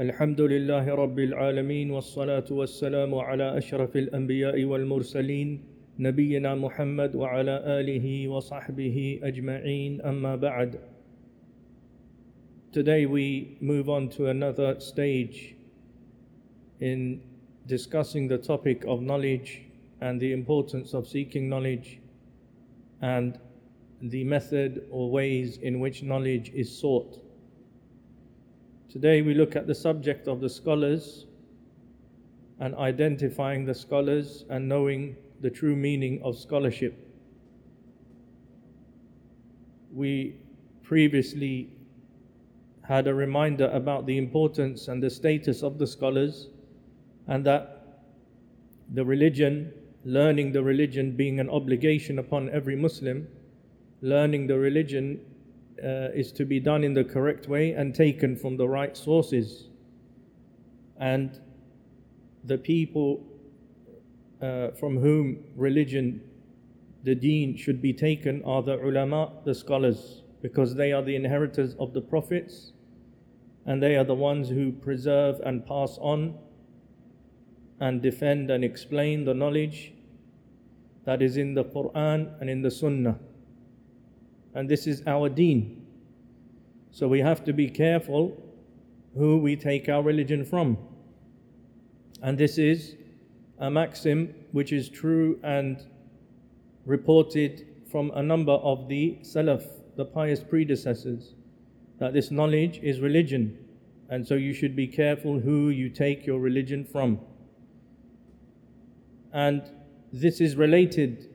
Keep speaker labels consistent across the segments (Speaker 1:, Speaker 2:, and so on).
Speaker 1: الحمد لله رب العالمين والصلاة والسلام على أشرف الأنبياء والمرسلين نبينا محمد وعلى آله وصحبه أجمعين أما بعد Today we move on to another stage in discussing the topic of knowledge and the importance of seeking knowledge and the method or ways in which knowledge is sought. Today we look at the subject of the scholars and identifying the scholars and knowing the true meaning of scholarship. We previously had a reminder about the importance and the status of the scholars and that the religion, learning the religion being an obligation upon every Muslim, learning the religion uh, is to be done in the correct way and taken from the right sources. And the people uh, from whom religion, the deen, should be taken are the ulama, the scholars, because they are the inheritors of the prophets and they are the ones who preserve and pass on and defend and explain the knowledge that is in the Quran and in the Sunnah and this is our deen. So we have to be careful who we take our religion from. And this is a maxim which is true and reported from a number of the Salaf, the pious predecessors, that this knowledge is religion. And so you should be careful who you take your religion from. And this is related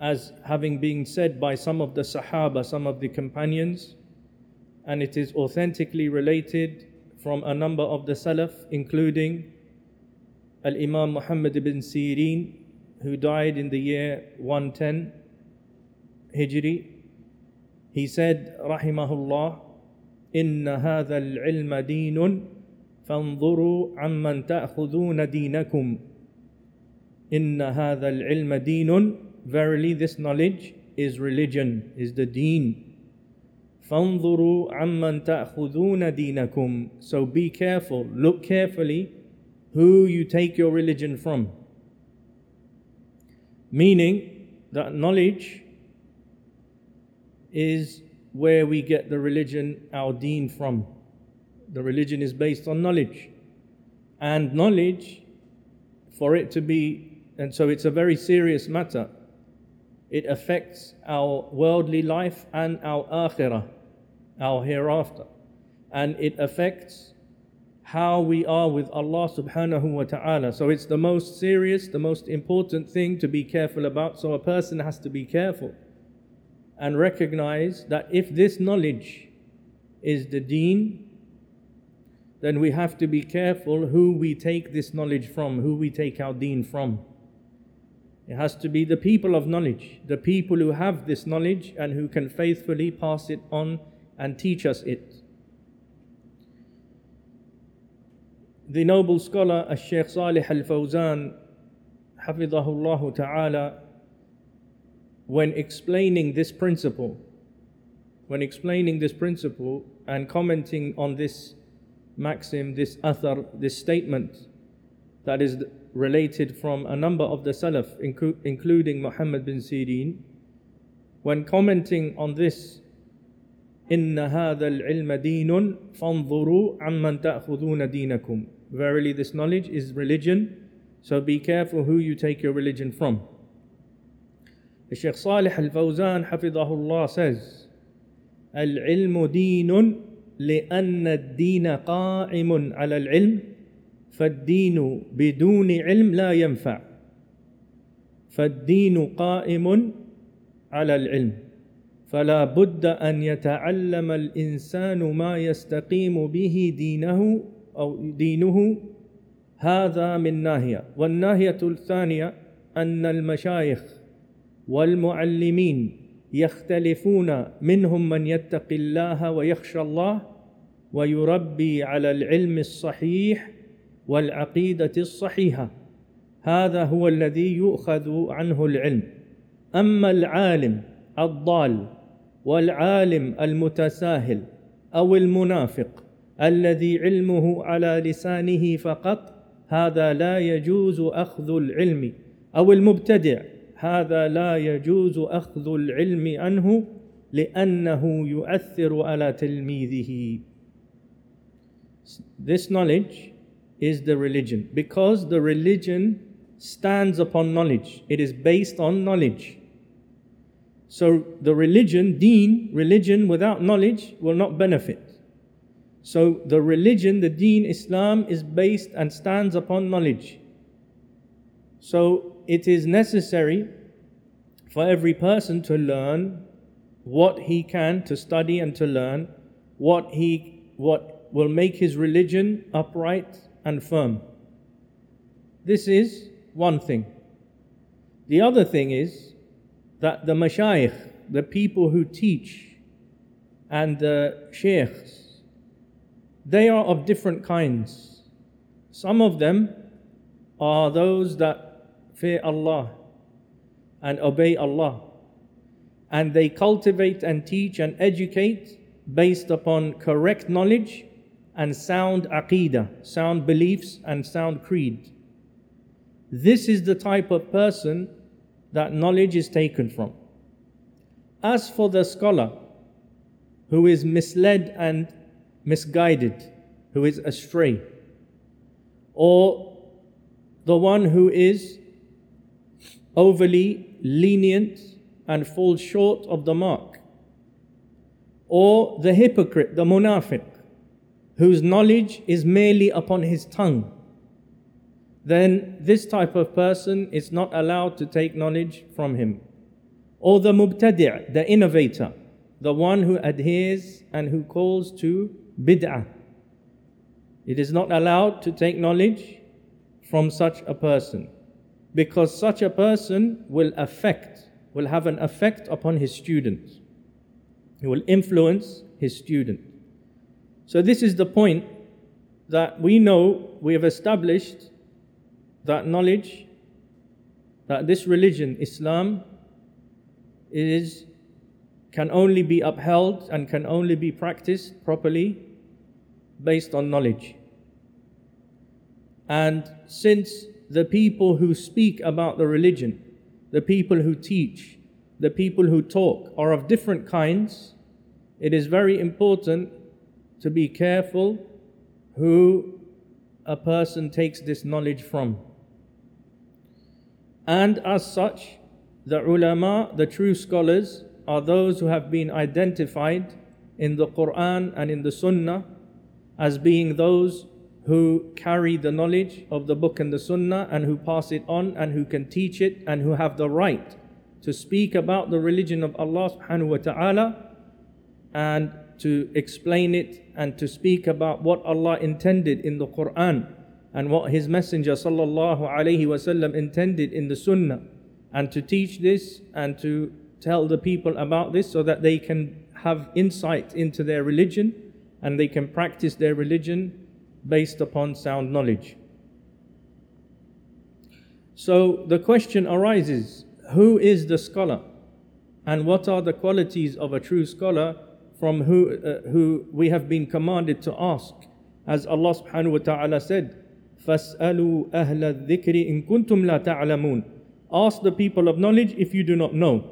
Speaker 1: as having been said by some of the Sahaba, some of the companions, and it is authentically related from a number of the Salaf, including Al Imam Muhammad ibn Sirin, who died in the year 110 Hijri. He said, Rahimahullah, إن هذا العلم دين فانظروا عمن تأخذون دينكم إن هذا العلم دين Verily, this knowledge is religion, is the deen. فَانظُرُوا عَمَّن تَأْخُذُونَ دِينَكُمْ So be careful, look carefully who you take your religion from. Meaning that knowledge is where we get the religion, our deen from. The religion is based on knowledge. And knowledge, for it to be, and so it's a very serious matter it affects our worldly life and our akhirah, our hereafter. And it affects how we are with Allah subhanahu wa ta'ala. So it's the most serious, the most important thing to be careful about. So a person has to be careful and recognize that if this knowledge is the deen, then we have to be careful who we take this knowledge from, who we take our deen from. It has to be the people of knowledge, the people who have this knowledge and who can faithfully pass it on and teach us it. The noble scholar Al-Sheikh Salih Al-Fawzan Hafidahullah Ta'ala when explaining this principle when explaining this principle and commenting on this maxim, this athar, this statement that is related from a number of the Salaf, including Muhammad bin Sirin, when commenting on this, إن هذا العلم دين فانظروا عمن تأخذون دينكم. Verily, this knowledge is religion, so be careful who you take your religion from. The Shaykh Salih al Fawzan, حفظه says, العلم دين لأن الدين قائم على العلم فالدين بدون علم لا ينفع. فالدين قائم على العلم. فلا بد أن يتعلم الإنسان ما يستقيم به دينه أو دينه. هذا من ناحية. والناحية الثانية أن المشايخ والمعلمين يختلفون منهم من يتقي الله ويخشى الله ويربي على العلم الصحيح والعقيدة الصحيحة. هذا هو الذي يؤخذ عنه العلم. أما العالم الضال والعالم المتساهل أو المنافق الذي علمه على لسانه فقط هذا لا يجوز أخذ العلم. أو المبتدع هذا لا يجوز أخذ العلم عنه لأنه يؤثر على تلميذه. This knowledge is the religion because the religion stands upon knowledge. It is based on knowledge. So the religion, deen, religion without knowledge will not benefit. So the religion, the deen, Islam is based and stands upon knowledge. So it is necessary for every person to learn what he can to study and to learn what he what will make his religion upright and firm. This is one thing. The other thing is that the mashayikh, the people who teach, and the sheikhs, they are of different kinds. Some of them are those that fear Allah and obey Allah and they cultivate and teach and educate based upon correct knowledge and sound aqidah, sound beliefs and sound creed. This is the type of person that knowledge is taken from. As for the scholar who is misled and misguided, who is astray, or the one who is overly lenient and falls short of the mark. Or the hypocrite, the munafiq, whose knowledge is merely upon his tongue. Then this type of person is not allowed to take knowledge from him. Or the mubtadi', the innovator, the one who adheres and who calls to bid'ah. It is not allowed to take knowledge from such a person because such a person will affect will have an effect upon his students. He will influence his student. So, this is the point that we know we have established that knowledge that this religion, Islam, is can only be upheld and can only be practiced properly based on knowledge. And since the people who speak about the religion the people who teach, the people who talk are of different kinds, it is very important to be careful who a person takes this knowledge from. And as such, the ulama, the true scholars, are those who have been identified in the Quran and in the Sunnah as being those who carry the knowledge of the book and the sunnah and who pass it on and who can teach it and who have the right to speak about the religion of Allah subhanahu wa ta'ala and to explain it and to speak about what Allah intended in the Quran and what His Messenger sallallahu alaihi wasallam intended in the Sunnah and to teach this and to tell the people about this so that they can have insight into their religion and they can practice their religion based upon sound knowledge. So the question arises who is the scholar? And what are the qualities of a true scholar from who, uh, who we have been commanded to ask? As Allah subhanahu wa ta'ala said, فَاسْأَلُوا أَهْلَ الذِّكْرِ إِن كُنْتُمْ لَا تَعْلَمُونَ Ask the people of knowledge if you do not know.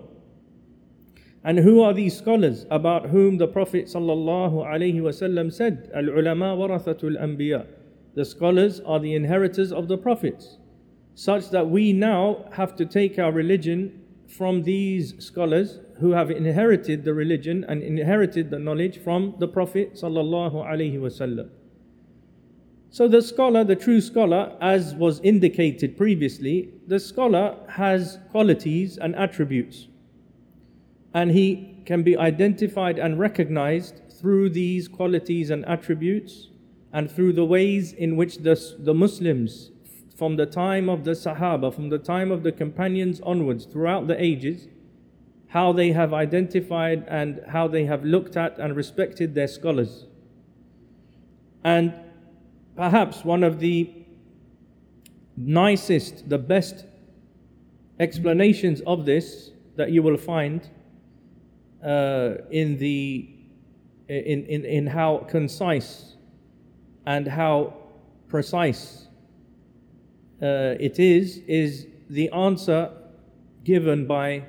Speaker 1: And who are these scholars about whom the Prophet ﷺ said, Al ulama warathatul anbiya. The scholars are the inheritors of the prophets, such that we now have to take our religion from these scholars who have inherited the religion and inherited the knowledge from the Prophet ﷺ. So the scholar, the true scholar, as was indicated previously, the scholar has qualities and attributes and he can be identified and recognized through these qualities and attributes and through the ways in which the, the Muslims, from the time of the Sahaba, from the time of the companions onwards, throughout the ages, how they have identified and how they have looked at and respected their scholars. And perhaps one of the nicest, the best explanations of this that you will find uh, in, the, in, in, in how concise and how precise uh, it is, is the answer given by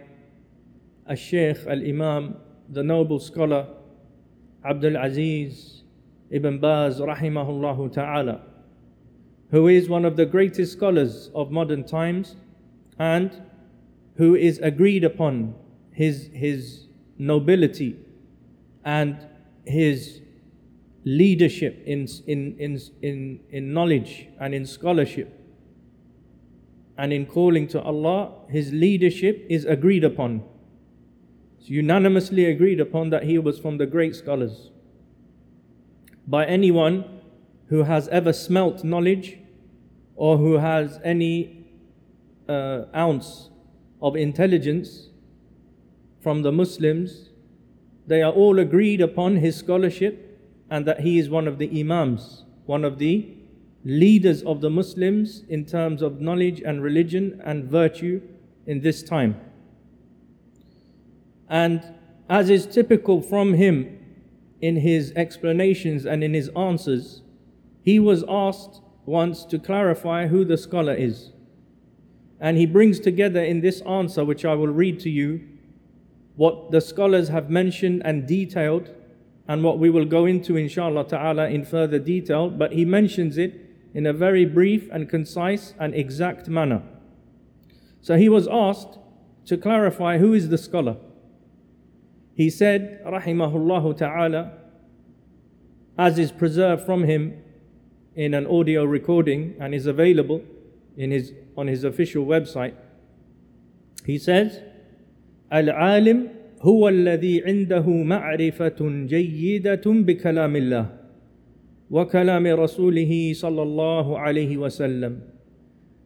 Speaker 1: a Sheikh al Imam, the noble scholar Abdul Aziz ibn Baz, rahimahullah ta'ala, who is one of the greatest scholars of modern times and who is agreed upon his, his nobility and his leadership in, in, in, in, in knowledge and in scholarship and in calling to Allah, his leadership is agreed upon. It's unanimously agreed upon that he was from the great scholars. By anyone who has ever smelt knowledge or who has any uh, ounce of intelligence from the Muslims, they are all agreed upon his scholarship and that he is one of the Imams, one of the leaders of the Muslims in terms of knowledge and religion and virtue in this time. And as is typical from him in his explanations and in his answers, he was asked once to clarify who the scholar is. And he brings together in this answer, which I will read to you, what the scholars have mentioned and detailed, and what we will go into, inshallah ta'ala, in further detail. But he mentions it in a very brief and concise and exact manner. So he was asked to clarify who is the scholar. He said, Rahimahullah ta'ala, as is preserved from him in an audio recording and is available in his, on his official website. He says, العالم هو الذي عنده معرفة جيدة بكلام الله وكلام رسوله صلى الله عليه وسلم.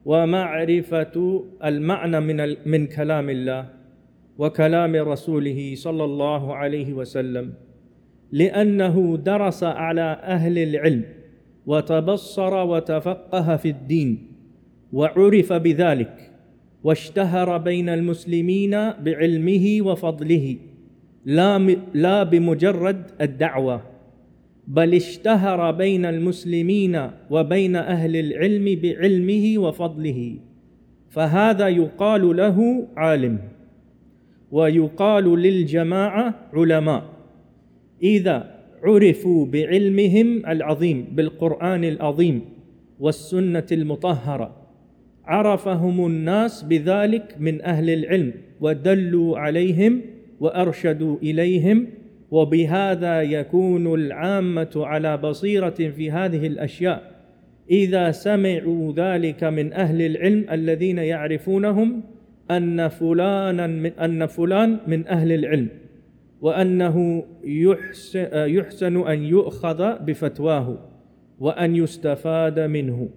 Speaker 1: ومعرفة المعنى من من كلام الله وكلام رسوله صلى الله عليه وسلم. لأنه درس على أهل العلم وتبصر وتفقه في الدين وعرف بذلك واشتهر بين المسلمين بعلمه وفضله لا لا بمجرد الدعوة. بل اشتهر بين المسلمين وبين أهل العلم بعلمه وفضله فهذا يقال له عالم ويقال للجماعة علماء إذا عرفوا بعلمهم العظيم بالقرآن العظيم والسنة المطهرة عرفهم الناس بذلك من أهل العلم ودلوا عليهم وأرشدوا إليهم وبهذا يكون العامة على بصيرة في هذه الأشياء. إذا سمعوا ذلك من أهل العلم الذين يعرفونهم أن فلانا من أن فلان من أهل العلم وأنه يحسن, أن يؤخذ بفتواه وأن يستفاد منه.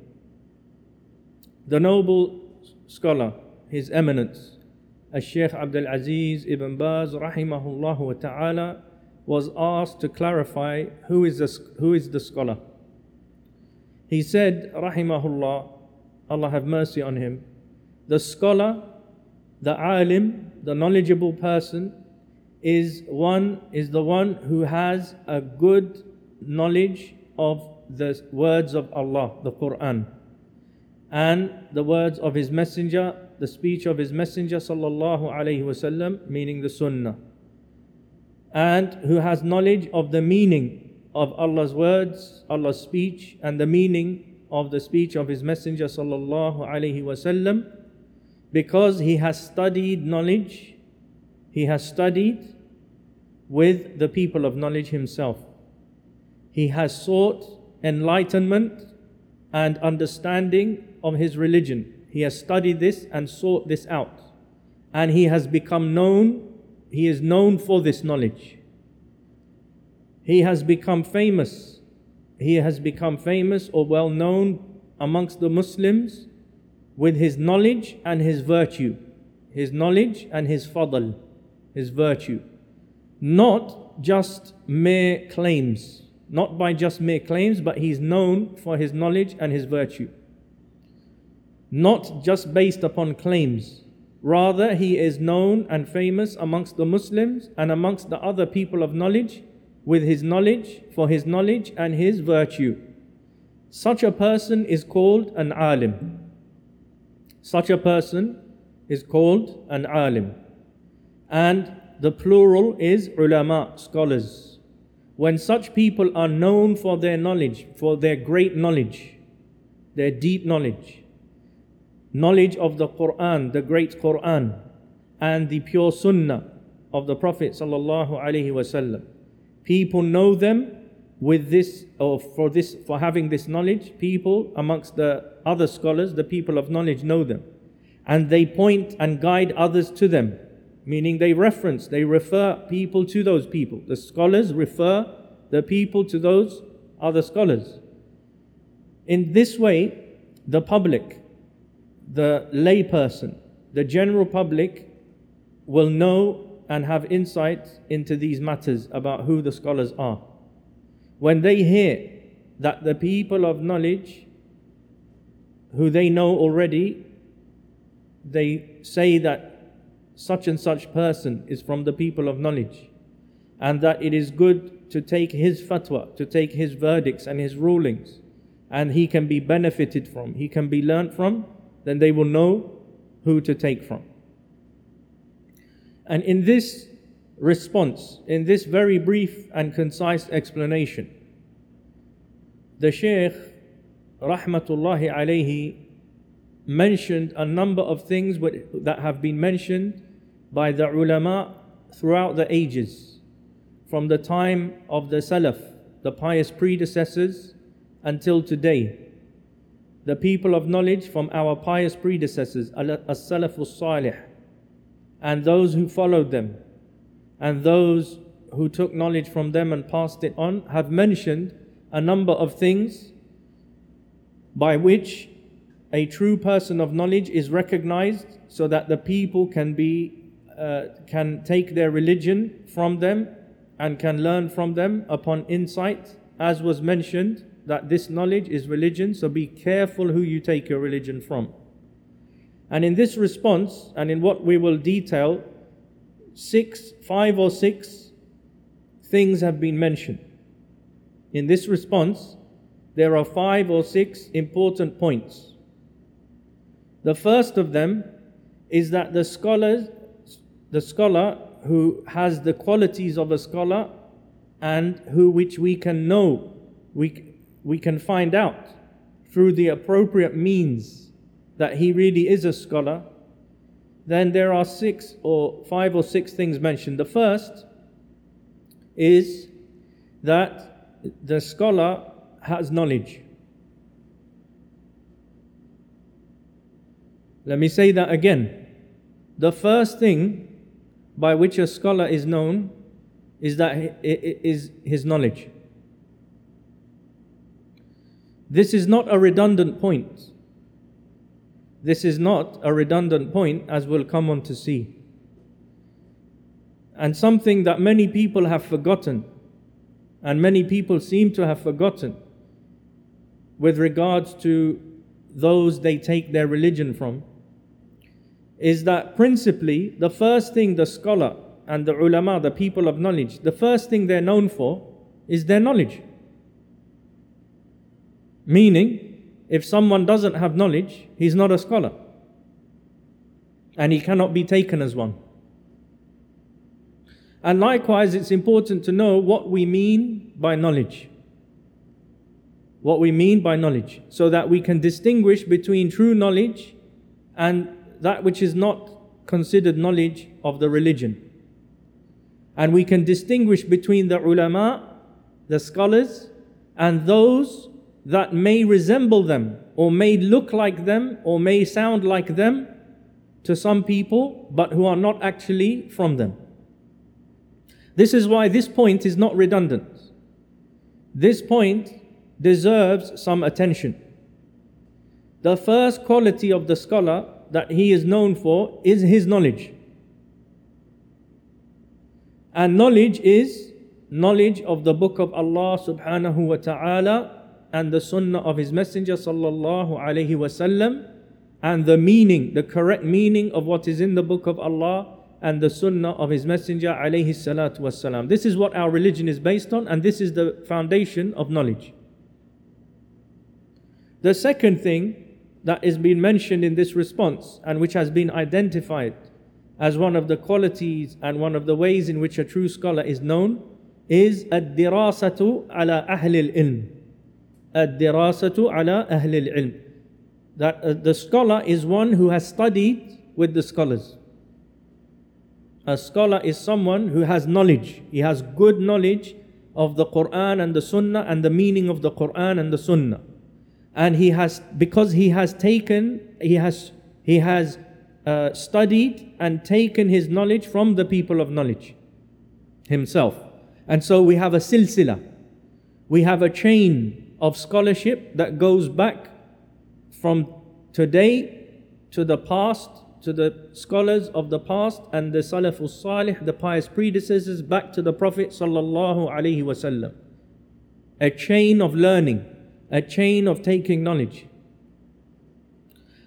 Speaker 1: The noble scholar, His Eminence, Al-Sheikh Abdul Aziz ibn Baz rahimahullah ta'ala was asked to clarify who is, the, who is the scholar. He said, Rahimahullah, Allah have mercy on him, the scholar, the alim, the knowledgeable person, is one is the one who has a good knowledge of the words of Allah, the Quran, and the words of His Messenger, the speech of His Messenger sallallahu alaihi wasallam, meaning the Sunnah and who has knowledge of the meaning of Allah's words, Allah's speech, and the meaning of the speech of His Messenger sallallahu alaihi wasallam, because he has studied knowledge, he has studied with the people of knowledge himself. He has sought enlightenment and understanding of his religion. He has studied this and sought this out. And he has become known he is known for this knowledge. He has become famous. He has become famous or well known amongst the Muslims with his knowledge and his virtue. His knowledge and his fadl, his virtue. Not just mere claims. Not by just mere claims, but he's known for his knowledge and his virtue. Not just based upon claims Rather, he is known and famous amongst the Muslims and amongst the other people of knowledge with his knowledge, for his knowledge and his virtue. such a person is called an alim. Such a person is called an alim. And the plural is ulama, scholars. When such people are known for their knowledge, for their great knowledge, their deep knowledge, knowledge of the Quran, the great Quran, and the pure Sunnah of the Prophet sallallahu alaihi wasallam. People know them with this, or for this, for having this knowledge. People amongst the other scholars, the people of knowledge, know them, and they point and guide others to them. Meaning they reference, they refer people to those people. The scholars refer the people to those other scholars. In this way, the public, the layperson, the general public will know and have insight into these matters about who the scholars are. When they hear that the people of knowledge, who they know already, they say that such and such person is from the people of knowledge, and that it is good to take his fatwa, to take his verdicts and his rulings, and he can be benefited from, he can be learnt from, then they will know who to take from. And in this response, in this very brief and concise explanation, the Shaykh, Rahmatullahi alayhi, mentioned a number of things that have been mentioned by the ulama throughout the ages, from the time of the Salaf, the pious predecessors, until today. The people of knowledge from our pious predecessors, as-Salafus Salih, and those who followed them, and those who took knowledge from them and passed it on, have mentioned a number of things by which a true person of knowledge is recognized so that the people can be uh, can take their religion from them and can learn from them upon insight as was mentioned that this knowledge is religion so be careful who you take your religion from. And in this response and in what we will detail six five or six things have been mentioned. In this response there are five or six important points. The first of them is that the scholars, the scholar who has the qualities of a scholar and who which we can know, we, we can find out through the appropriate means that he really is a scholar, then there are six or five or six things mentioned. The first is that the scholar has knowledge. Let me say that again. The first thing by which a scholar is known is that is his knowledge. This is not a redundant point. This is not a redundant point, as we'll come on to see. And something that many people have forgotten, and many people seem to have forgotten with regards to those they take their religion from is that principally the first thing the scholar and the ulama, the people of knowledge, the first thing they're known for is their knowledge. Meaning, if someone doesn't have knowledge, he's not a scholar. And he cannot be taken as one. And likewise, it's important to know what we mean by knowledge. What we mean by knowledge, so that we can distinguish between true knowledge and that which is not considered knowledge of the religion. And we can distinguish between the ulama, the scholars, and those that may resemble them, or may look like them, or may sound like them to some people, but who are not actually from them. This is why this point is not redundant. This point deserves some attention. The first quality of the scholar that he is known for is his knowledge. And knowledge is knowledge of the book of Allah subhanahu wa ta'ala and the sunnah of his messenger sallallahu alaihi wasallam and the meaning the correct meaning of what is in the book of Allah and the sunnah of his messenger alayhi salatu wasalam this is what our religion is based on and this is the foundation of knowledge. The second thing that is being mentioned in this response and which has been identified as one of the qualities and one of the ways in which a true scholar is known is ad-dirasatu ala ahlil ilm ad-dirasatu. That uh, the scholar is one who has studied with the scholars. A scholar is someone who has knowledge. He has good knowledge of the Quran and the Sunnah and the meaning of the Quran and the Sunnah. And he has, because he has taken, he has, he has uh, studied and taken his knowledge from the people of knowledge himself. And so we have a silsila, we have a chain of scholarship that goes back from today to the past, to the scholars of the past and the Salafus Salih, the pious predecessors, back to the Prophet sallallahu alaihi wasallam. A chain of learning, a chain of taking knowledge.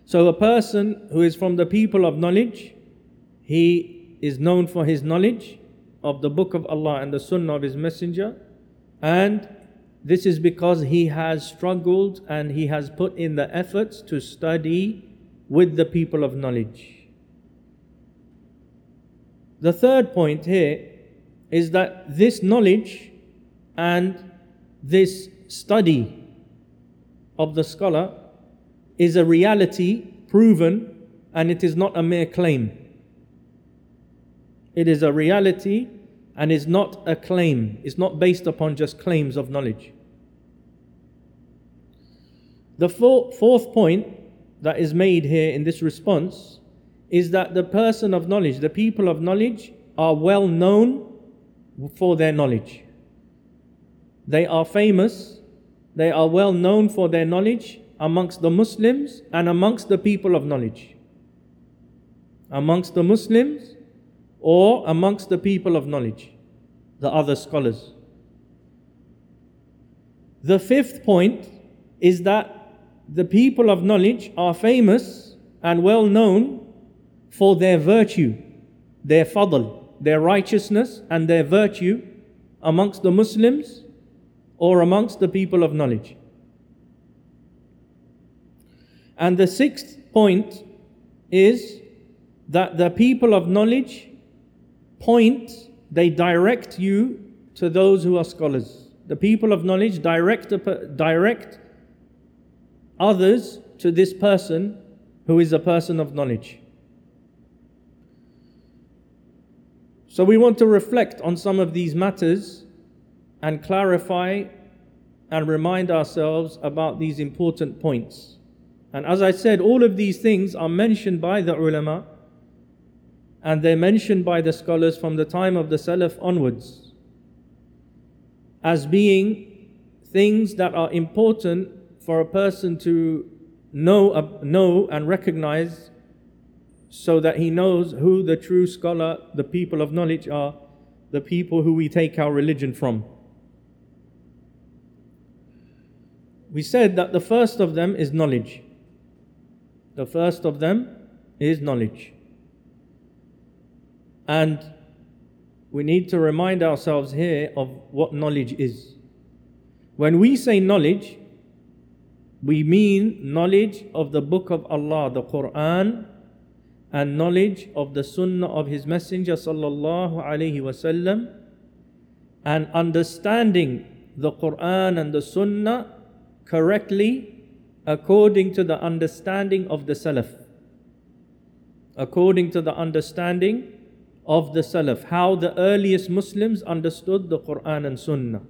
Speaker 1: So a person who is from the people of knowledge, he is known for his knowledge, of the book of Allah and the sunnah of His Messenger. And this is because he has struggled and he has put in the efforts to study with the people of knowledge. The third point here is that this knowledge and this study of the scholar is a reality proven and it is not a mere claim. It is a reality and is not a claim, it's not based upon just claims of knowledge. The fourth point that is made here in this response is that the person of knowledge, the people of knowledge, are well known for their knowledge. They are famous, they are well known for their knowledge amongst the Muslims and amongst the people of knowledge. Amongst the Muslims or amongst the people of knowledge, the other scholars. The fifth point is that the people of knowledge are famous and well known for their virtue, their fadl, their righteousness, and their virtue amongst the Muslims or amongst the people of knowledge. And the sixth point is that the people of knowledge point, they direct you to those who are scholars. The people of knowledge direct, direct others to this person who is a person of knowledge. So we want to reflect on some of these matters and clarify and remind ourselves about these important points. And as I said, all of these things are mentioned by the ulama and they're mentioned by the scholars from the time of the Salaf onwards as being things that are important for a person to know, uh, know and recognize so that he knows who the true scholar, the people of knowledge are, the people who we take our religion from. We said that the first of them is knowledge. The first of them is knowledge. And we need to remind ourselves here of what knowledge is. When we say knowledge, we mean knowledge of the book of Allah, the Quran, and knowledge of the Sunnah of His Messenger sallallahu alaihi wasallam, and understanding the Quran and the Sunnah correctly according to the understanding of the Salaf, according to the understanding of the Salaf, how the earliest Muslims understood the Quran and Sunnah.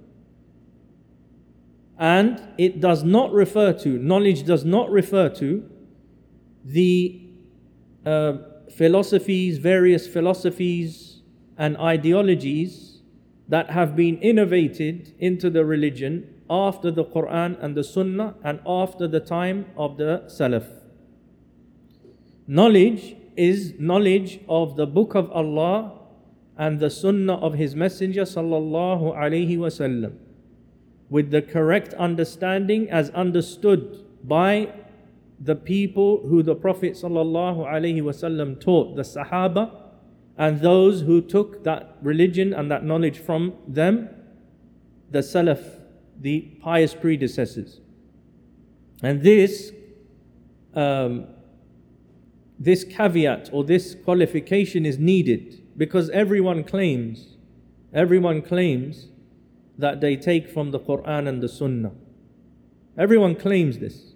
Speaker 1: And it does not refer to, knowledge does not refer to the uh, philosophies, various philosophies and ideologies that have been innovated into the religion after the Quran and the Sunnah and after the time of the Salaf. Knowledge is knowledge of the book of Allah and the sunnah of his messenger sallallahu alaihi wasallam with the correct understanding as understood by the people who the prophet wasallam taught the sahaba and those who took that religion and that knowledge from them the salaf the pious predecessors. And this, um, this caveat or this qualification is needed because everyone claims, everyone claims that they take from the Quran and the Sunnah. Everyone claims this.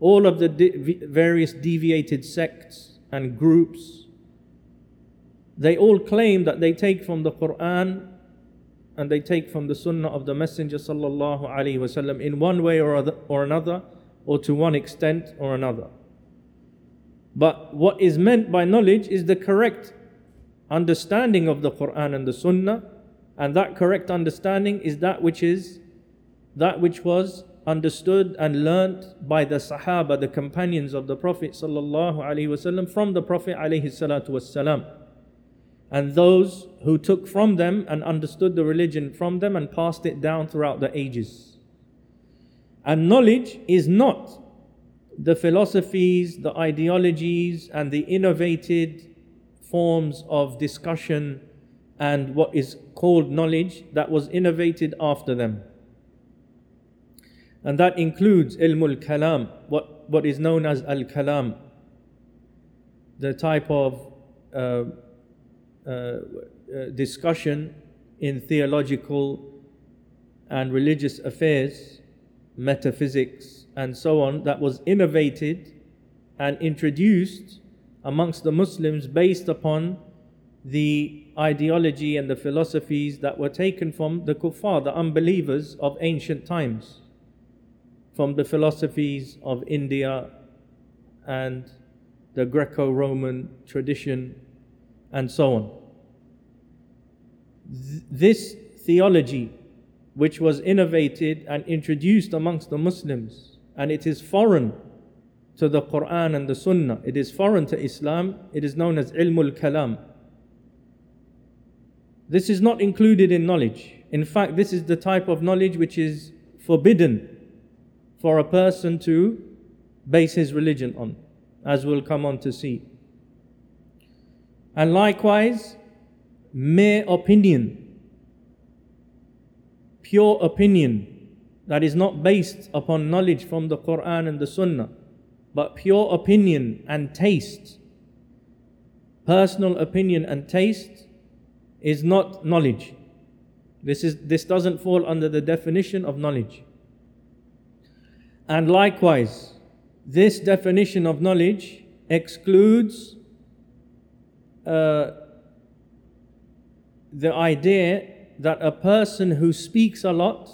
Speaker 1: All of the di- various deviated sects and groups, they all claim that they take from the Quran and they take from the Sunnah of the Messenger sallallahu alaihi wasallam in one way or, other, or another, or to one extent or another. But what is meant by knowledge is the correct understanding of the Quran and the Sunnah, and that correct understanding is that which is that which was understood and learnt by the Sahaba, the companions of the Prophet wasallam, from the Prophet wasallam and those who took from them and understood the religion from them and passed it down throughout the ages. And knowledge is not the philosophies, the ideologies, and the innovated forms of discussion and what is called knowledge that was innovated after them. And that includes ilmul kalam, what, what is known as al kalam, the type of uh, uh, uh, discussion in theological and religious affairs, metaphysics, and so on, that was innovated and introduced amongst the Muslims based upon the ideology and the philosophies that were taken from the kuffar, the unbelievers of ancient times, from the philosophies of India and the Greco Roman tradition and so on. Th- this theology, which was innovated and introduced amongst the Muslims, and it is foreign to the Quran and the Sunnah, it is foreign to Islam, it is known as ilmul kalam. This is not included in knowledge. In fact, this is the type of knowledge which is forbidden for a person to base his religion on, as we'll come on to see. And likewise, mere opinion, pure opinion that is not based upon knowledge from the Quran and the Sunnah, but pure opinion and taste, personal opinion and taste is not knowledge. This, is, this doesn't fall under the definition of knowledge. And likewise, this definition of knowledge excludes uh, the idea that a person who speaks a lot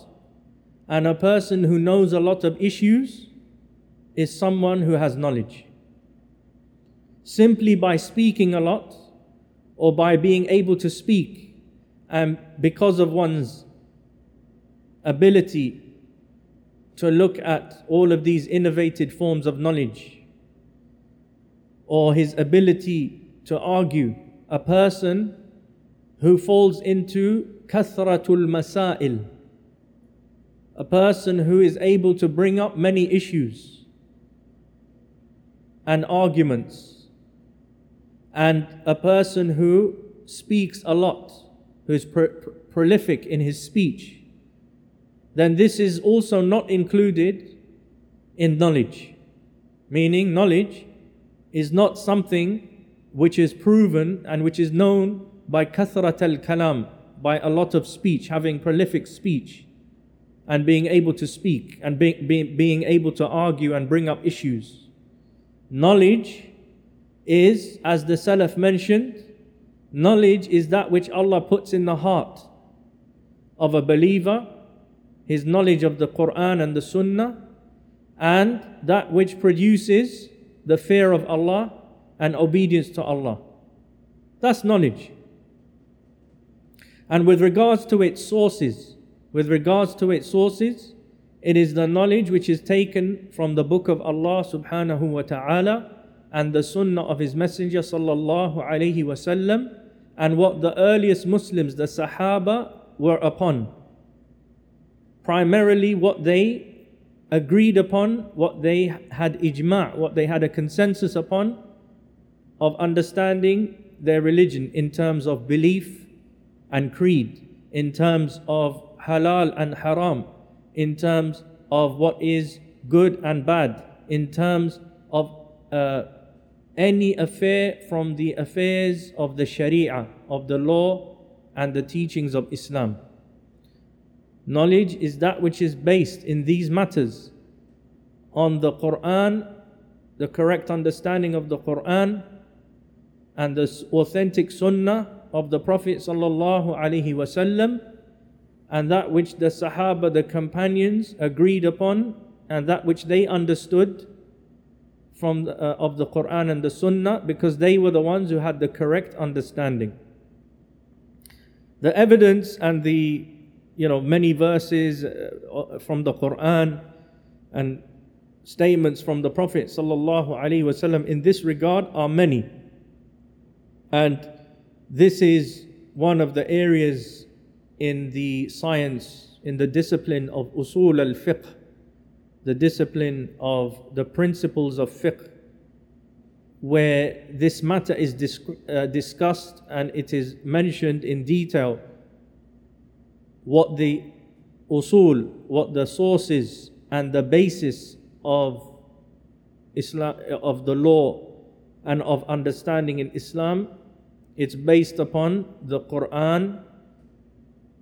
Speaker 1: and a person who knows a lot of issues is someone who has knowledge. Simply by speaking a lot or by being able to speak, and because of one's ability to look at all of these innovated forms of knowledge, or his ability to argue a person who falls into kathratul masail, a person who is able to bring up many issues and arguments, and a person who speaks a lot, who is pro- prolific in his speech, then this is also not included in knowledge. Meaning, knowledge is not something which is proven and which is known by kathrat al kalam, by a lot of speech, having prolific speech, and being able to speak, and be, be, being able to argue and bring up issues. Knowledge is, as the Salaf mentioned, knowledge is that which Allah puts in the heart of a believer, his knowledge of the Quran and the Sunnah, and that which produces the fear of Allah and obedience to Allah. That's knowledge. And with regards to its sources, with regards to its sources, it is the knowledge which is taken from the book of Allah subhanahu wa ta'ala and the sunnah of his messenger sallallahu alayhi wasallam and what the earliest Muslims, the Sahaba, were upon. Primarily what they agreed upon, what they had ijma', what they had a consensus upon, of understanding their religion in terms of belief and creed, in terms of halal and haram, in terms of what is good and bad in terms of uh, any affair from the affairs of the Sharia, of the law and the teachings of Islam. Knowledge is that which is based in these matters on the Quran, the correct understanding of the Quran, and the authentic Sunnah of the Prophet sallallahu alaihi wasallam, and that which the Sahaba, the companions, agreed upon, and that which they understood from uh, of the Quran and the Sunnah, because they were the ones who had the correct understanding. The evidence and the you know many verses uh, from the Quran and statements from the Prophet sallallahu alaihi wasallam in this regard are many, and this is one of the areas in the science in the discipline of usul al fiqh, the discipline of the principles of fiqh, where this matter is dis- uh, discussed and it is mentioned in detail what the usul, what the sources and the basis of Islam of the law and of understanding in Islam, it's based upon the Quran,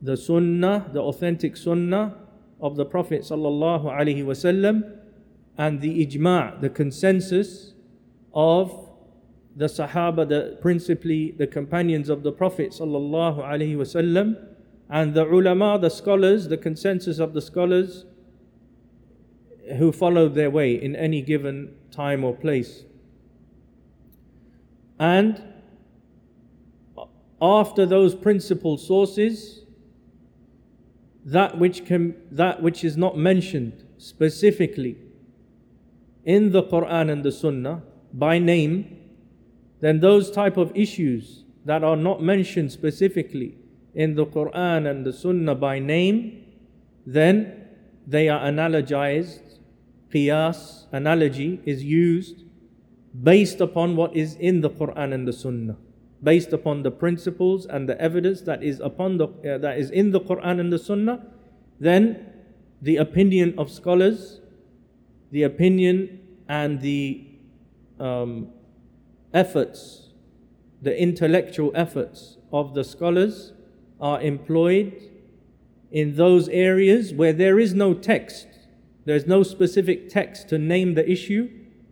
Speaker 1: the Sunnah, the authentic Sunnah of the Prophet wasallam, and the ijma', the consensus of the Sahaba, the principally the companions of the Prophet wasallam and the ulama, the scholars, the consensus of the scholars who followed their way in any given time or place. And after those principal sources, that which can that which is not mentioned specifically in the Quran and the Sunnah by name, then those type of issues that are not mentioned specifically in the Quran and the Sunnah by name, then they are analogized. Qiyas, analogy, is used based upon what is in the Quran and the Sunnah, based upon the principles and the evidence that is upon the uh, that is in the Quran and the Sunnah. Then the opinion of scholars, the opinion and the um, efforts, the intellectual efforts of the scholars are employed in those areas where there is no text. There's no specific text to name the issue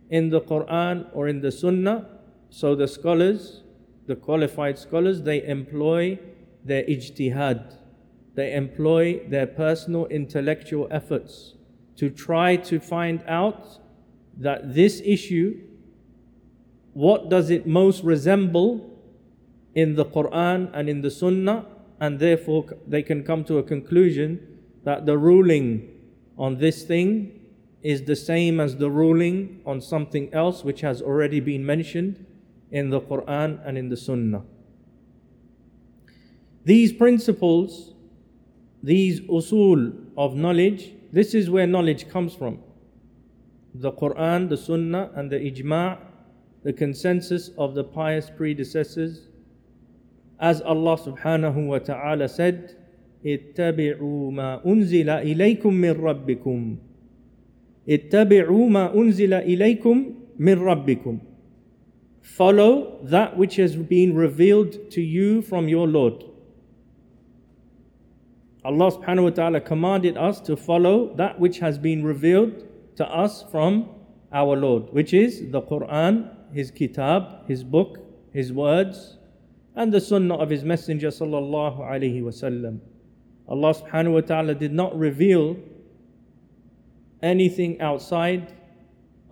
Speaker 1: in the Quran or in the Sunnah. So the scholars, the qualified scholars, they employ their ijtihad. They employ their personal intellectual efforts to try to find out that this issue, what does it most resemble in the Quran and in the Sunnah and therefore they can come to a conclusion that the ruling on this thing is the same as the ruling on something else which has already been mentioned in the Quran and in the Sunnah. These principles, these usul of knowledge, this is where knowledge comes from. The Quran, the Sunnah, and the ijma', the consensus of the pious predecessors as Allah subhanahu wa ta'ala said, اتبعوا ما أنزل إليكم من ربكم اتبعوا ما أنزل إليكم من ربكم Follow that which has been revealed to you from your Lord. Allah subhanahu wa ta'ala commanded us to follow that which has been revealed to us from our Lord, which is the Quran, His Kitab, His book, His words, and the sunnah of his messenger. Allah subhanahu wa ta'ala did not reveal anything outside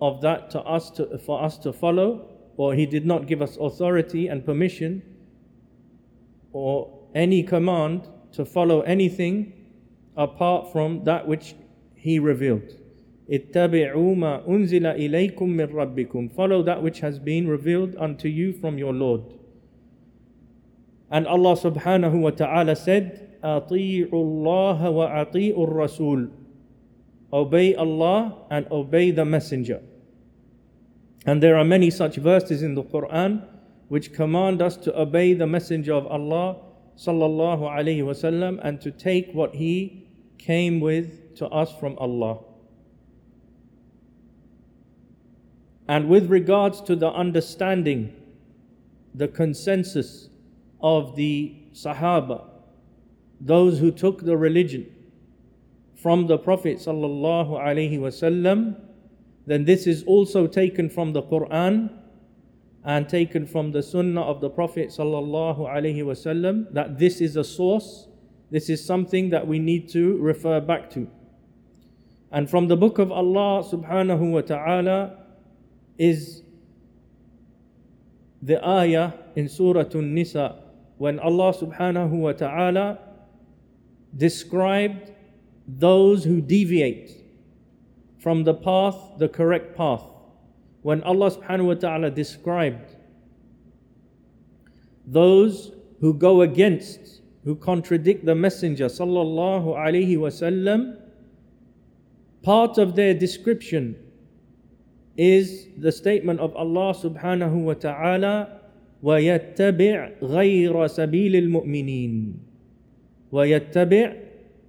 Speaker 1: of that to us to, for us to follow or he did not give us authority and permission or any command to follow anything apart from that which he revealed. اتبعوا ما أنزل إليكم من ربكم Follow that which has been revealed unto you from your Lord. And Allah subhanahu wa ta'ala said, أطيعوا الله وأطيعوا الرسول Obey Allah and obey the Messenger. And there are many such verses in the Quran which command us to obey the Messenger of Allah sallallahu alaihi wasallam and to take what he came with to us from Allah. And with regards to the understanding, the consensus of the Sahaba, those who took the religion from the Prophet sallallahu alaihi wasallam, then this is also taken from the Quran and taken from the Sunnah of the Prophet sallallahu alaihi wasallam. That this is a source. This is something that we need to refer back to. And from the book of Allah subhanahu wa ta'ala is the ayah in Surah An-Nisa when Allah subhanahu wa ta'ala described those who deviate from the path, the correct path. When Allah subhanahu wa ta'ala described those who go against, who contradict the Messenger sallallahu alaihi wasallam, part of their description is the statement of Allah subhanahu wa ta'ala ويتبع غير سبيل المؤمنين ويتبع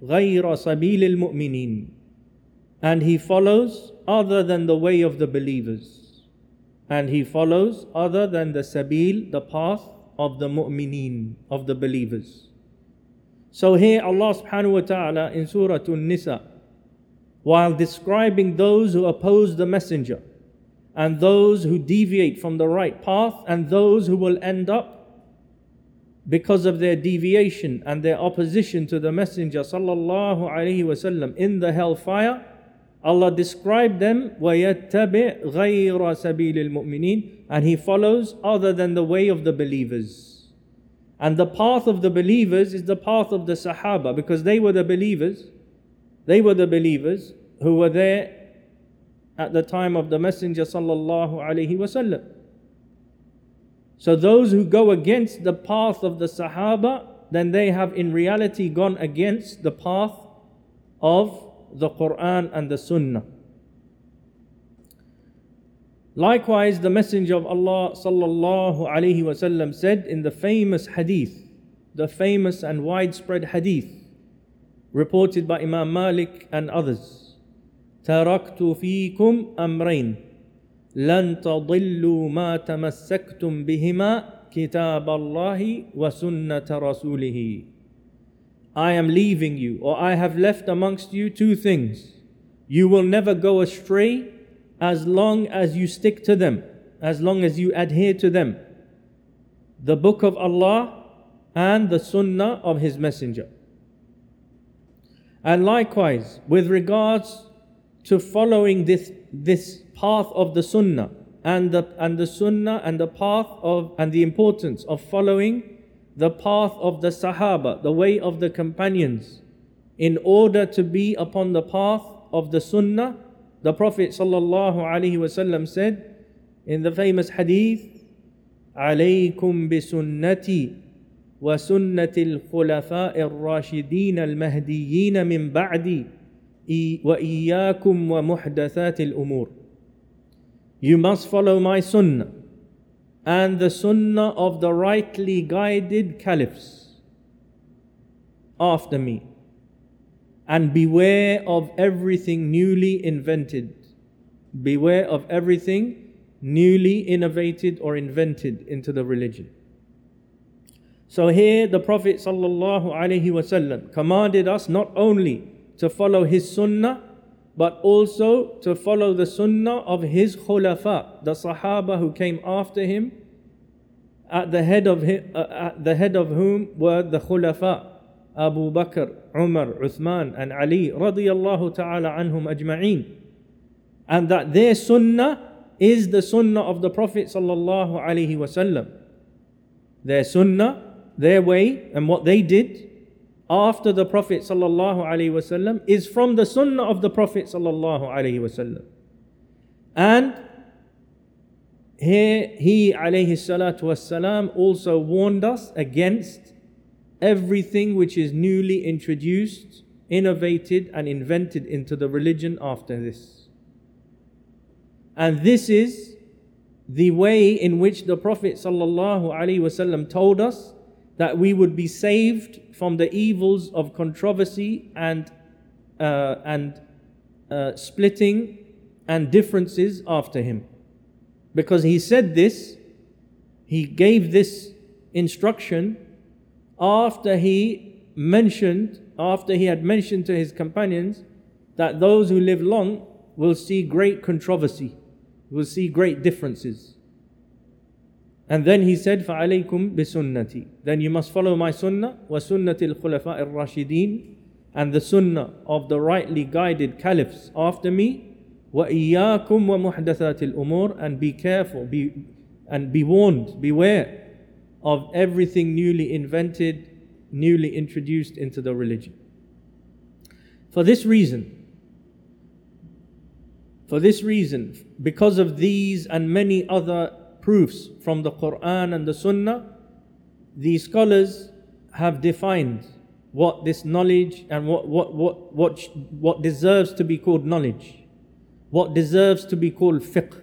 Speaker 1: غير سبيل المؤمنين and he follows other than the way of the believers. And he follows other than the sabil the path of the mu'mineen of the believers. So here Allah subhanahu wa ta'ala in surah an-nisa while describing those who oppose the messenger and those who deviate from the right path and those who will end up because of their deviation and their opposition to the messenger sallallahu alaihi wasallam in the hellfire Allah described them وَيَتَّبِعْ غَيْرَ سَبِيلِ الْمُؤْمِنِينَ and he follows other than the way of the believers and the path of the believers is the path of the sahaba because they were the believers they were the believers who were there at the time of the Messenger sallallahu alaihi wasallam. So those who go against the path of the Sahaba, then they have in reality gone against the path of the Quran and the Sunnah. Likewise, the Messenger of Allah sallallahu alaihi wasallam said in the famous hadith, the famous and widespread hadith, reported by Imam Malik and others. تركت فيكم امرين لن تضلوا ما تمسكتم بهما كتاب الله وسنه رسوله I am leaving you, or I have left amongst you two things. You will never go astray as long as you stick to them, as long as you adhere to them. The book of Allah and the sunnah of His Messenger. And likewise, with regards to following this, this path of the sunnah and the, and the sunnah and the path of and the importance of following the path of the sahaba, the way of the companions, in order to be upon the path of the sunnah. The Prophet ﷺ said in the famous hadith, عليكم بسنتي وسنة الخلفاء الراشدين المهديين من بعدي وإياكم ومحدثات الأمور You must follow my sunnah and the sunnah of the rightly guided caliphs after me. And beware of everything newly invented. Beware of everything newly innovated or invented into the religion. So here the prophet wasallam commanded us not only to follow his sunnah, but also to follow the sunnah of his khulafa, the sahaba who came after him, at the head of, him, uh, at the head of whom were the khulafa, Abu Bakr, Umar, Uthman, and Ali, radiyallahu ta'ala anhum ajma'een. And that their sunnah is the sunnah of the Prophet sallallahu alaihi wasallam. Their sunnah, their way, and what they did after the Prophet wasallam is from the sunnah of the Prophet wasallam. And here he wasalam also warned us against everything which is newly introduced, innovated and invented into the religion after this. And this is the way in which the Prophet ﷺ told us that we would be saved from the evils of controversy and, uh, and uh, splitting and differences after him. Because he said this, he gave this instruction after he mentioned, after he had mentioned to his companions that those who live long will see great controversy, will see great differences. And then he said, فَعَلَيْكُمْ بِسُنَّتِي Then you must follow my sunnah, وَسُنَّةِ الْخُلَفَاءِ الرَّاشِدِينَ And the sunnah of the rightly guided caliphs after me, وَإِيَّاكُمْ وَمُحْدَثَاتِ الْأُمُورِ And be careful, be, and be warned, beware of everything newly invented, newly introduced into the religion. For this reason, for this reason, because of these and many other proofs from the Quran and the Sunnah, the scholars have defined what this knowledge and what, what, what, what, what deserves to be called knowledge, what deserves to be called fiqh.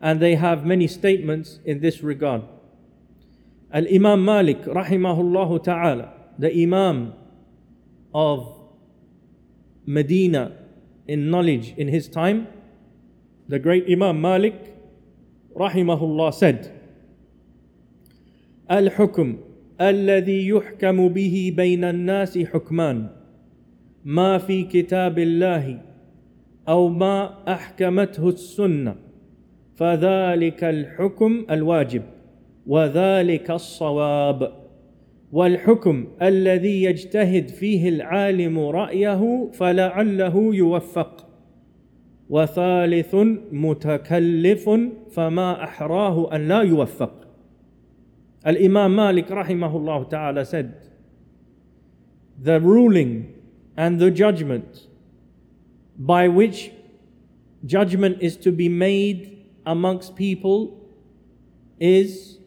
Speaker 1: And they have many statements in this regard. Al Imam Malik, rahimahullah ta'ala, the Imam of Medina in knowledge in his time, the great Imam Malik رحمه الله said الحكم الذي يحكم به بين الناس حكمان. ما في كتاب الله أو ما أحكمته السنة. فذلك الحكم الواجب وذلك الصواب. والحكم الذي يجتهد فيه العالم رأيه فلعله يوفق. وثالث متكلف فما أحراه أن لا يوفق Al-Imam Malik rahimahullah ta'ala said the ruling and the judgment by which judgment is to be made amongst people is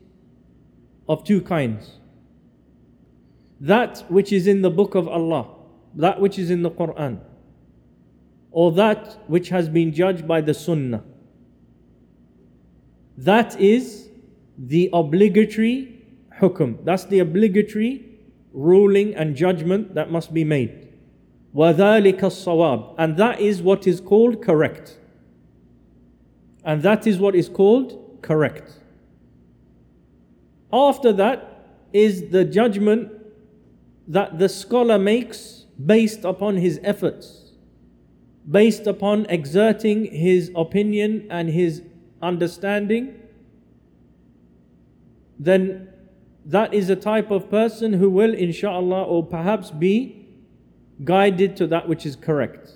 Speaker 1: of two kinds. That which is in the book of Allah, that which is in the Quran, or that which has been judged by the Sunnah. That is the obligatory hukum. That's the obligatory ruling and judgment that must be made. وَذَلِكَ الصَّوَابِ And that is what is called correct. And that is what is called correct. After that is the judgment that the scholar makes based upon his efforts, based upon exerting his opinion and his understanding, then that is a type of person who will, inshallah, or perhaps be guided to that which is correct.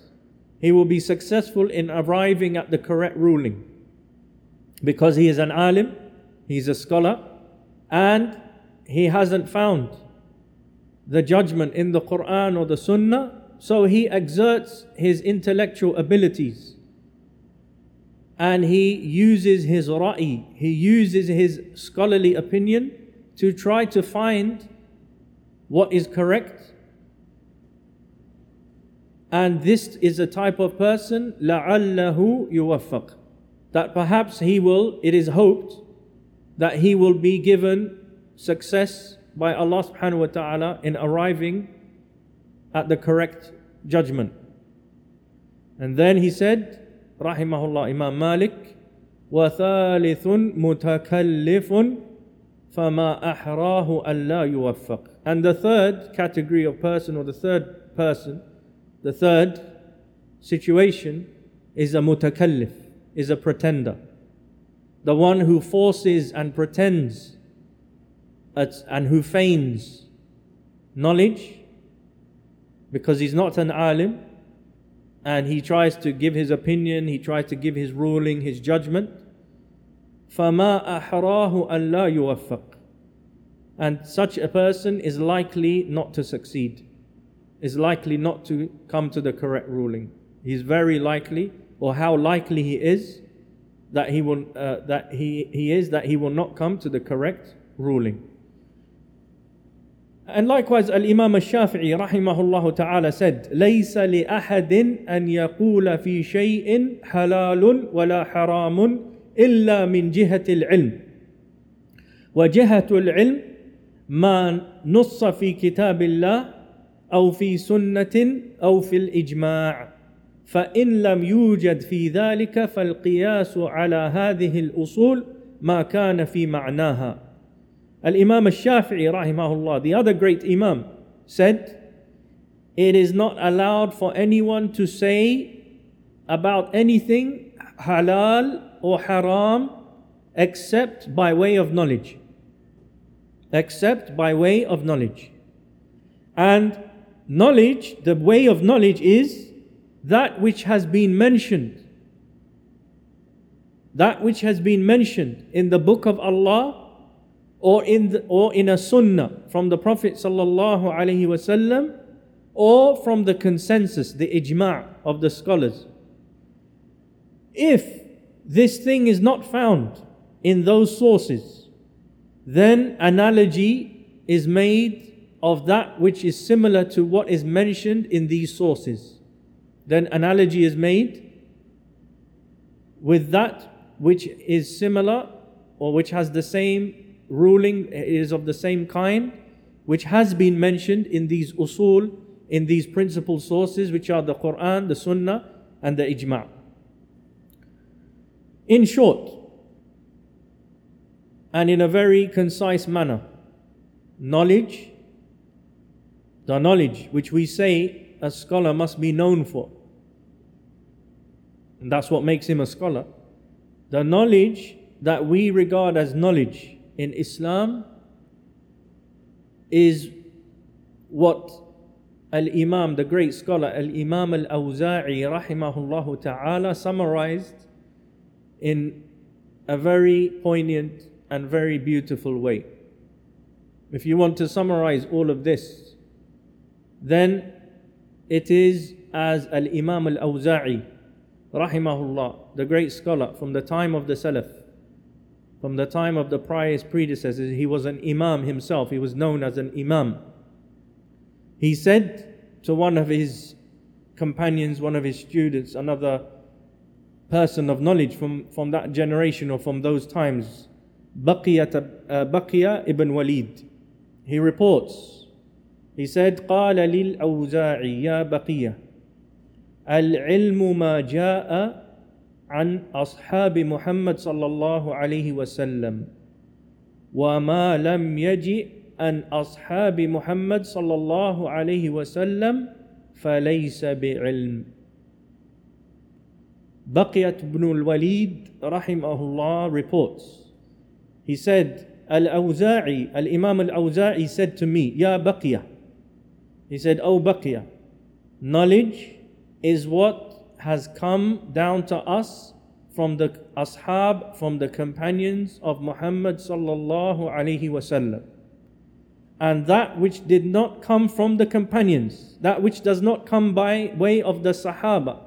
Speaker 1: He will be successful in arriving at the correct ruling because he is an alim, he's a scholar, and he hasn't found the judgment in the Quran or the Sunnah, so he exerts his intellectual abilities and he uses his ra'i, he uses his scholarly opinion to try to find what is correct. And this is a type of person, لَعَلَّهُ يُوَفَّقُ That perhaps he will, it is hoped, that he will be given success by Allah subhanahu wa ta'ala in arriving at the correct judgment. And then he said, رحمه الله إمام مالك وثالث متكلف فما أحراه ألا يوفق and the third category of person or the third person the third situation is a mutakallif is a pretender the one who forces and pretends at, and who feigns knowledge because he's not an alim and he tries to give his opinion, he tries to give his ruling, his judgment. فَمَا أَحْرَاهُ أَلَّا يُوَفَّقْ And such a person is likely not to succeed, is likely not to come to the correct ruling. He's very likely, or how likely he is, that he will, uh, that he, he is that he will not come to the correct ruling. And likewise, Imam al Shafi'i rahimahullah ta'ala said, ليس لأحد أن يقول في شيء حلال ولا حرام إلا من جهة العلم. وجهة العلم ما نص في كتاب الله أو في سنة أو في الإجماع. فإن لم يوجد في ذلك فالقياس على هذه الأصول ما كان في معناها Al-Imam al-Shafi'i rahimahullah, the other great Imam, said, It is not allowed for anyone to say about anything halal or haram except by way of knowledge. Except by way of knowledge. And knowledge, the way of knowledge is that which has been mentioned. That which has been mentioned in the book of Allah or in, the, or in a sunnah from the Prophet sallallahu alaihi wasallam or from the consensus, the ijma' of the scholars. If this thing is not found in those sources, then analogy is made of that which is similar to what is mentioned in these sources. Then analogy is made with that which is similar or which has the same ruling, is of the same kind, which has been mentioned in these usul, in these principal sources, which are the Quran, the Sunnah, and the Ijma'. In short, and in a very concise manner, knowledge the knowledge which we say a scholar must be known for. And that's what makes him a scholar. The knowledge that we regard as knowledge in Islam is what Al Imam, the great scholar Al Imam Al Awza'i, rahimahullah ta'ala, summarized in a very poignant and very beautiful way. If you want to summarize all of this, then it is as Al Imam Al Awza'i, rahimahullah, the great scholar from the time of the Salaf, from the time of the pious predecessors, he was an Imam himself, he was known as an Imam. He said to one of his companions, one of his students, another person of knowledge from, from that generation or from those times, Baqiyat, uh, Baqiya ibn Walid. He reports he said, قال للأوزاعي يا بقية العلم ما جاء عن أصحاب محمد صلى الله عليه وسلم وما لم يجئ عن أصحاب محمد صلى الله عليه وسلم فليس بعلم. بقية بن الوليد رحمه الله reports. He said Al-Awza'i, Al-Imam Al-Awza'i said to me, Ya Baqiyah, He said, O Baqiyah, knowledge is what has come down to us from the ashab, from the companions of Muhammad sallallahu alaihi wasallam. And that which did not come from the companions, that which does not come by way of the sahaba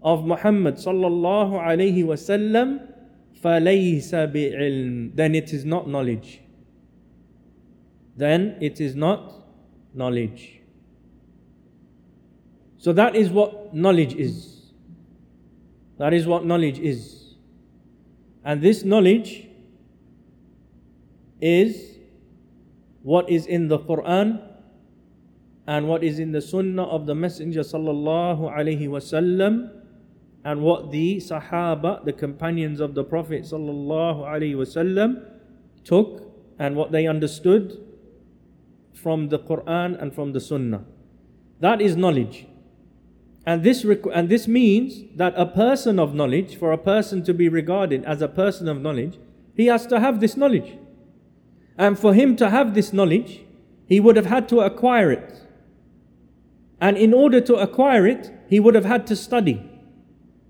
Speaker 1: of Muhammad sallallahu alaihi wasallam, فَلَيْسَ بِعِلْمٍ Then it is not knowledge. Then it is not knowledge. So that is what knowledge is. That is what knowledge is. And this knowledge is what is in the Quran and what is in the Sunnah of the Messenger sallallahu alaihi wasallam and what the Sahaba, the companions of the Prophet sallallahu alaihi wasallam, took and what they understood from the Quran and from the Sunnah. That is knowledge. And this, and this means that a person of knowledge, for a person to be regarded as a person of knowledge, he has to have this knowledge. And for him to have this knowledge, he would have had to acquire it. And in order to acquire it, he would have had to study.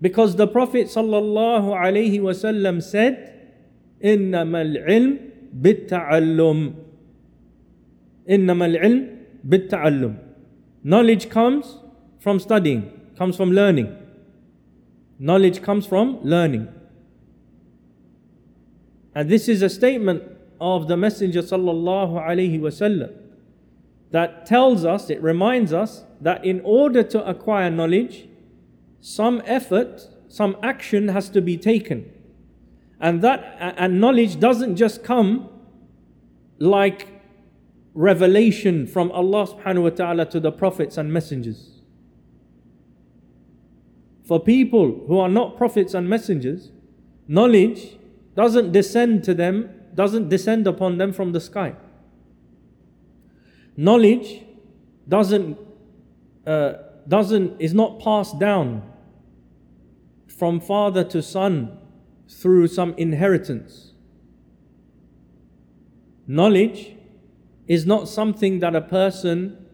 Speaker 1: Because the Prophet ﷺ said, إِنَّمَا الْعِلْمِ بِالتَّعَلُّمِ إِنَّمَا الْعِلْمِ بِالتَّعَلُّمِ Knowledge comes from studying, comes from learning. Knowledge comes from learning. And this is a statement of the Messenger sallallahu alaihi wasallam that tells us, it reminds us that in order to acquire knowledge, some effort, some action has to be taken. And that and knowledge doesn't just come like revelation from Allah subhanahu wa ta'ala to the prophets and messengers. For people who are not prophets and messengers, knowledge doesn't descend to them, doesn't descend upon them from the sky. Knowledge doesn't, uh, doesn't, is not passed down from father to son through some inheritance. Knowledge is not something that a person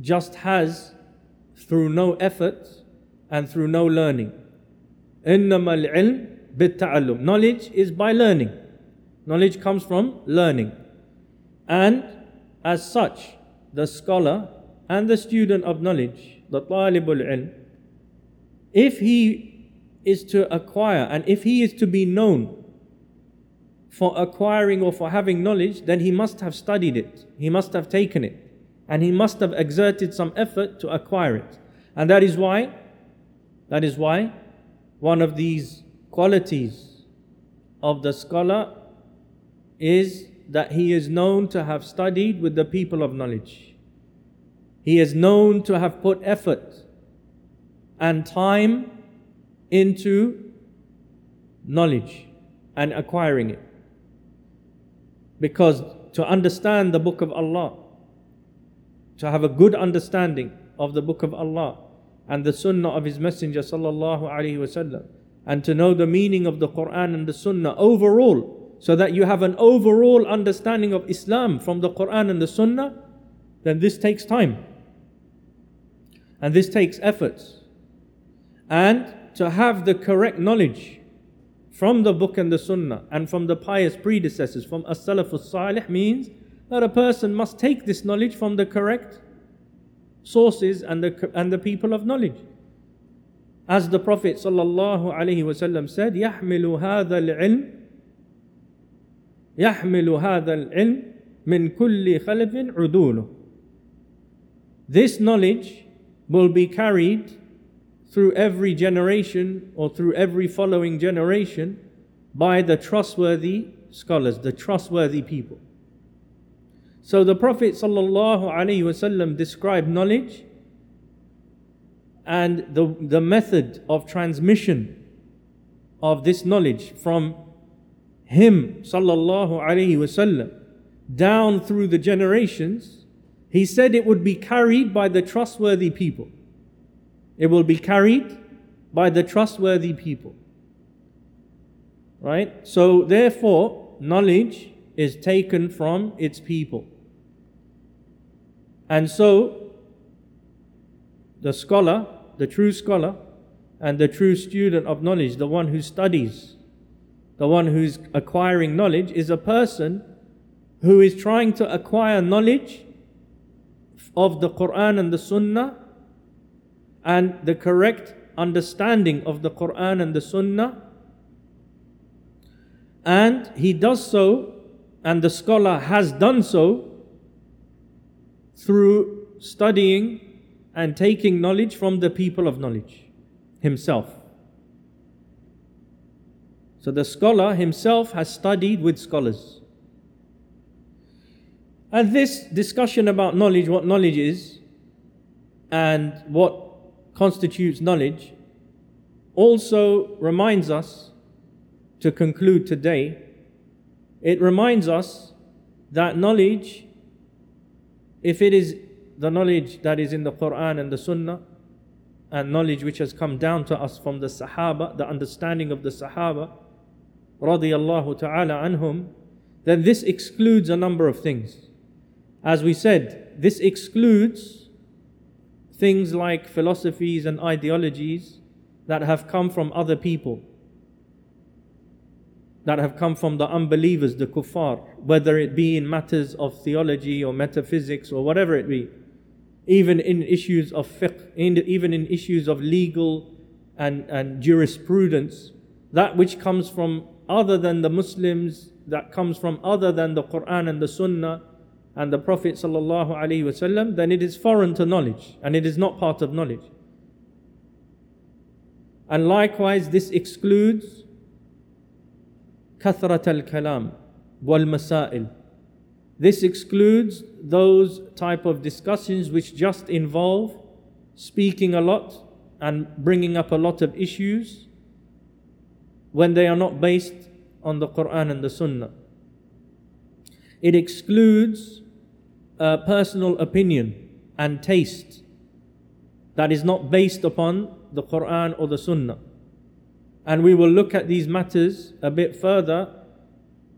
Speaker 1: just has through no effort and through no learning. إنما العلم بالتعلم. Knowledge is by learning. Knowledge comes from learning. And as such, the scholar and the student of knowledge, the talibul ilm, if he is to acquire and if he is to be known for acquiring or for having knowledge, then he must have studied it, he must have taken it, and he must have exerted some effort to acquire it. And that is why, that is why one of these qualities of the scholar is that he is known to have studied with the people of knowledge. He is known to have put effort and time into knowledge and acquiring it. Because to understand the book of Allah, to have a good understanding of the book of Allah and the sunnah of His Messenger sallallahu alaihi wasallam, and to know the meaning of the Quran and the sunnah overall, so that you have an overall understanding of Islam from the Quran and the sunnah, then this takes time. And this takes efforts. And to have the correct knowledge from the book and the sunnah and from the pious predecessors, from as-salaf salih means that a person must take this knowledge from the correct sources and the, and the people of knowledge. As the Prophet sallallahu alaihi wasallam said, يحمل هذا العلم يحمل هذا العلم من كل خلف عدوله. This knowledge will be carried through every generation or through every following generation by the trustworthy scholars, the trustworthy people. So the Prophet ﷺ described knowledge and the, the method of transmission of this knowledge from him ﷺ down through the generations. He said it would be carried by the trustworthy people. It will be carried by the trustworthy people. Right? So, therefore, knowledge is taken from its people. And so, the scholar, the true scholar, and the true student of knowledge, the one who studies, the one who's acquiring knowledge, is a person who is trying to acquire knowledge of the Quran and the Sunnah and the correct understanding of the Quran and the Sunnah. And he does so, and the scholar has done so through studying and taking knowledge from the people of knowledge himself. So the scholar himself has studied with scholars. And this discussion about knowledge, what knowledge is, and what constitutes knowledge, also reminds us to conclude today. It reminds us that knowledge, if it is the knowledge that is in the Quran and the Sunnah, and knowledge which has come down to us from the Sahaba, the understanding of the Sahaba, radiyallahu ta'ala anhum, then this excludes a number of things. As we said, this excludes things like philosophies and ideologies that have come from other people, that have come from the unbelievers, the kuffar, whether it be in matters of theology or metaphysics or whatever it be, even in issues of fiqh, even in issues of legal and, and jurisprudence, that which comes from other than the Muslims, that comes from other than the Quran and the Sunnah, and the Prophet ﷺ, then it is foreign to knowledge and it is not part of knowledge. And likewise, this excludes kalam wal masail. This excludes those type of discussions which just involve speaking a lot and bringing up a lot of issues when they are not based on the Quran and the Sunnah. It excludes a personal opinion and taste that is not based upon the Quran or the Sunnah. And we will look at these matters a bit further,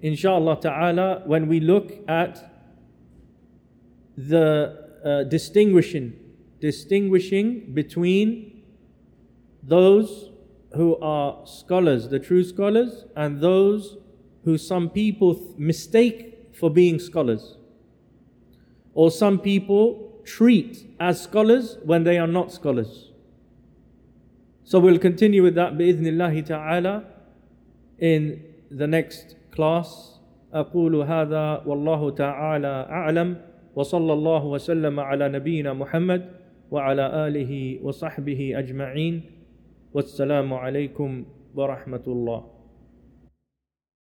Speaker 1: inshallah ta'ala, when we look at the uh, distinguishing, distinguishing between those who are scholars, the true scholars, and those who some people mistake for being scholars. Or some people treat as scholars when they are not scholars. So we'll continue with that بإذن ta'ala in the next class. أقول هذا والله تعالى أعلم وصلى الله وسلم على نبينا محمد وعلى آله وصحبه أجمعين والسلام عليكم ورحمة الله